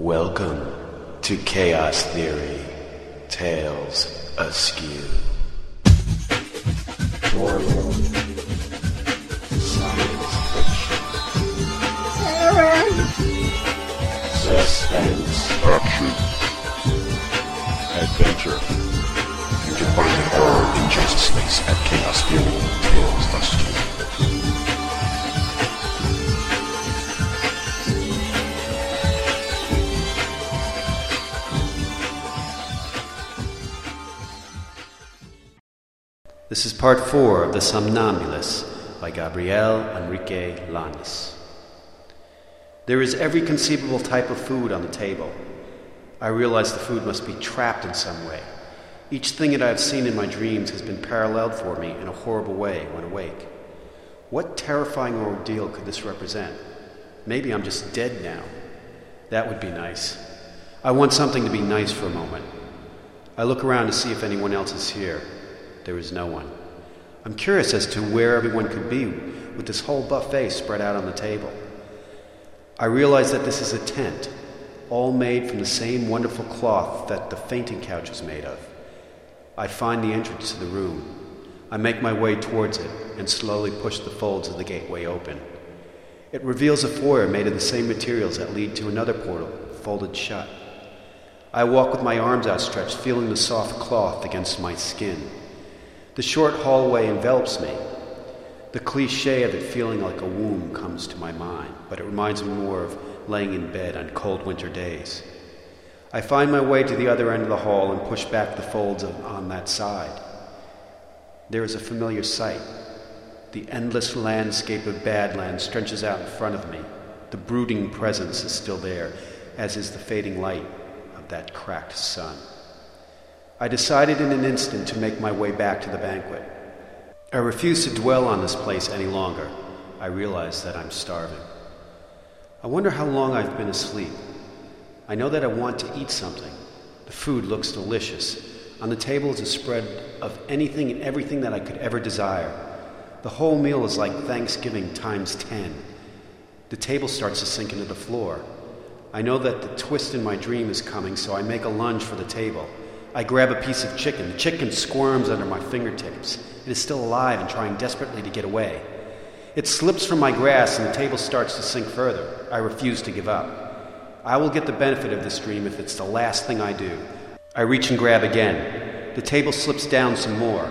Welcome to Chaos Theory Tales Askew. Horror, fiction, suspense, action, adventure. You can find it all in genspace at Chaos Theory Tales Askew. This is part four of The Somnambulist by Gabriel Enrique Llanas. There is every conceivable type of food on the table. I realize the food must be trapped in some way. Each thing that I have seen in my dreams has been paralleled for me in a horrible way when awake. What terrifying ordeal could this represent? Maybe I'm just dead now. That would be nice. I want something to be nice for a moment. I look around to see if anyone else is here. There is no one. I'm curious as to where everyone could be with this whole buffet spread out on the table. I realize that this is a tent, all made from the same wonderful cloth that the fainting couch is made of. I find the entrance to the room. I make my way towards it and slowly push the folds of the gateway open. It reveals a foyer made of the same materials that lead to another portal, folded shut. I walk with my arms outstretched, feeling the soft cloth against my skin. The short hallway envelops me. The cliche of it feeling like a womb comes to my mind, but it reminds me more of laying in bed on cold winter days. I find my way to the other end of the hall and push back the folds on, on that side. There is a familiar sight. The endless landscape of Badlands stretches out in front of me. The brooding presence is still there, as is the fading light of that cracked sun. I decided in an instant to make my way back to the banquet. I refuse to dwell on this place any longer. I realize that I'm starving. I wonder how long I've been asleep. I know that I want to eat something. The food looks delicious. On the table is a spread of anything and everything that I could ever desire. The whole meal is like Thanksgiving times 10. The table starts to sink into the floor. I know that the twist in my dream is coming, so I make a lunge for the table. I grab a piece of chicken. The chicken squirms under my fingertips. It is still alive and trying desperately to get away. It slips from my grasp and the table starts to sink further. I refuse to give up. I will get the benefit of this dream if it's the last thing I do. I reach and grab again. The table slips down some more.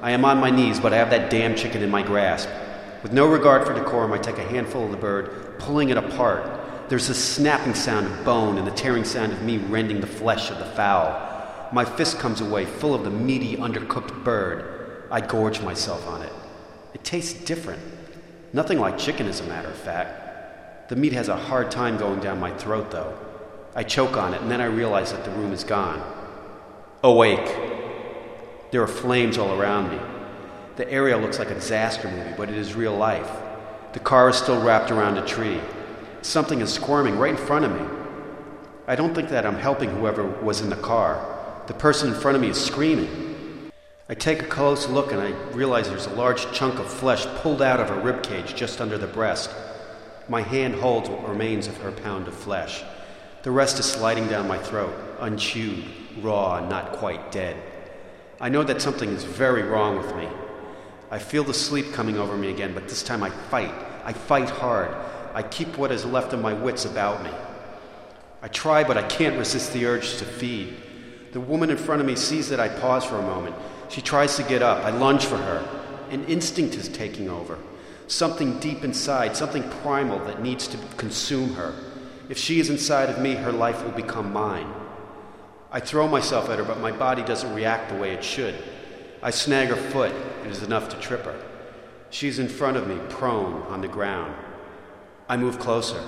I am on my knees, but I have that damn chicken in my grasp. With no regard for decorum, I take a handful of the bird, pulling it apart. There's a snapping sound of bone and the tearing sound of me rending the flesh of the fowl. My fist comes away full of the meaty, undercooked bird. I gorge myself on it. It tastes different. Nothing like chicken, as a matter of fact. The meat has a hard time going down my throat, though. I choke on it, and then I realize that the room is gone. Awake. There are flames all around me. The area looks like a disaster movie, but it is real life. The car is still wrapped around a tree. Something is squirming right in front of me. I don't think that I'm helping whoever was in the car. The person in front of me is screaming. I take a close look and I realize there's a large chunk of flesh pulled out of her rib cage just under the breast. My hand holds what remains of her pound of flesh. The rest is sliding down my throat, unchewed, raw, and not quite dead. I know that something is very wrong with me. I feel the sleep coming over me again, but this time I fight. I fight hard. I keep what is left of my wits about me. I try, but I can't resist the urge to feed. The woman in front of me sees that I pause for a moment. She tries to get up. I lunge for her. An instinct is taking over. Something deep inside, something primal that needs to consume her. If she is inside of me, her life will become mine. I throw myself at her, but my body doesn't react the way it should. I snag her foot. It is enough to trip her. She's in front of me, prone on the ground. I move closer.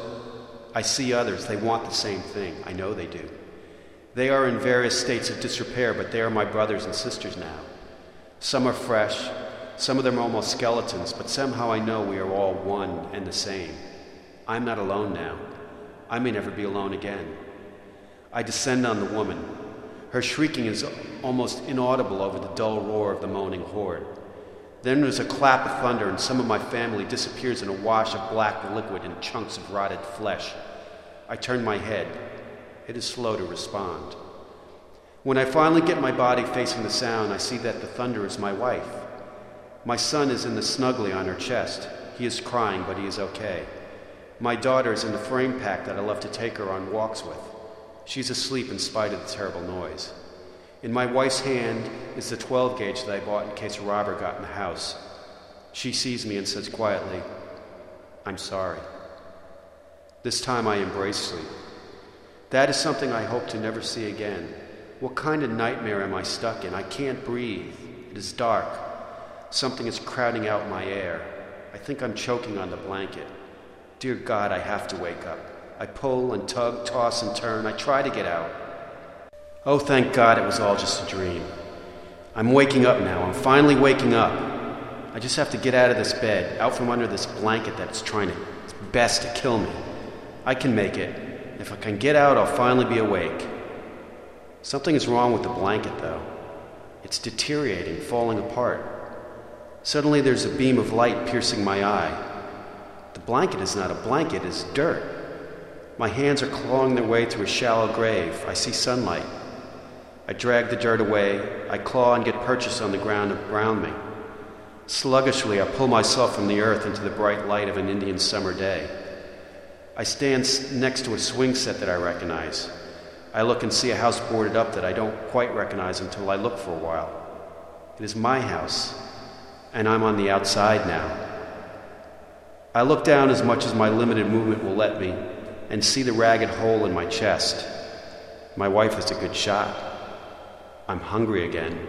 I see others. They want the same thing. I know they do. They are in various states of disrepair, but they are my brothers and sisters now. Some are fresh, some of them are almost skeletons, but somehow I know we are all one and the same. I'm not alone now. I may never be alone again. I descend on the woman. Her shrieking is almost inaudible over the dull roar of the moaning horde. Then there's a clap of thunder, and some of my family disappears in a wash of black liquid and chunks of rotted flesh. I turn my head. It is slow to respond. When I finally get my body facing the sound, I see that the thunder is my wife. My son is in the snuggly on her chest. He is crying, but he is okay. My daughter is in the frame pack that I love to take her on walks with. She's asleep in spite of the terrible noise. In my wife's hand is the 12 gauge that I bought in case a robber got in the house. She sees me and says quietly, I'm sorry. This time I embrace sleep. That is something I hope to never see again. What kind of nightmare am I stuck in? I can't breathe. It is dark. Something is crowding out my air. I think I'm choking on the blanket. Dear God, I have to wake up. I pull and tug, toss and turn. I try to get out. Oh, thank God it was all just a dream. I'm waking up now. I'm finally waking up. I just have to get out of this bed, out from under this blanket that's trying to, its best to kill me. I can make it. If I can get out, I'll finally be awake. Something is wrong with the blanket, though. It's deteriorating, falling apart. Suddenly, there's a beam of light piercing my eye. The blanket is not a blanket, it's dirt. My hands are clawing their way through a shallow grave. I see sunlight. I drag the dirt away. I claw and get purchase on the ground around me. Sluggishly, I pull myself from the earth into the bright light of an Indian summer day. I stand next to a swing set that I recognize. I look and see a house boarded up that I don't quite recognize until I look for a while. It is my house, and I'm on the outside now. I look down as much as my limited movement will let me and see the ragged hole in my chest. My wife is a good shot. I'm hungry again.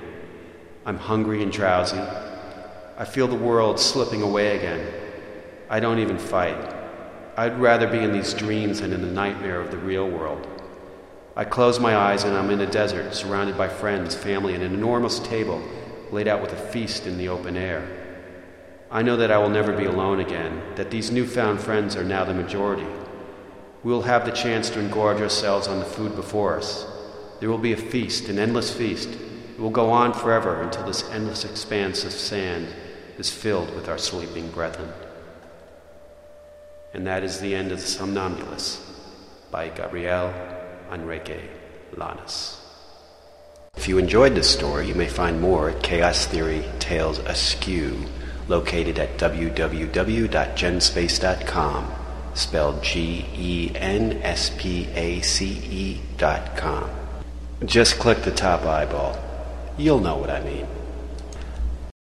I'm hungry and drowsy. I feel the world slipping away again. I don't even fight. I'd rather be in these dreams than in the nightmare of the real world. I close my eyes and I'm in a desert, surrounded by friends, family, and an enormous table laid out with a feast in the open air. I know that I will never be alone again, that these newfound friends are now the majority. We will have the chance to engorge ourselves on the food before us. There will be a feast, an endless feast. It will go on forever until this endless expanse of sand is filled with our sleeping brethren. And that is the end of The Somnambulist by Gabriel Enrique Llanas. If you enjoyed this story, you may find more at Chaos Theory Tales Askew, located at www.genspace.com, spelled G E N S P A C E dot com. Just click the top eyeball. You'll know what I mean.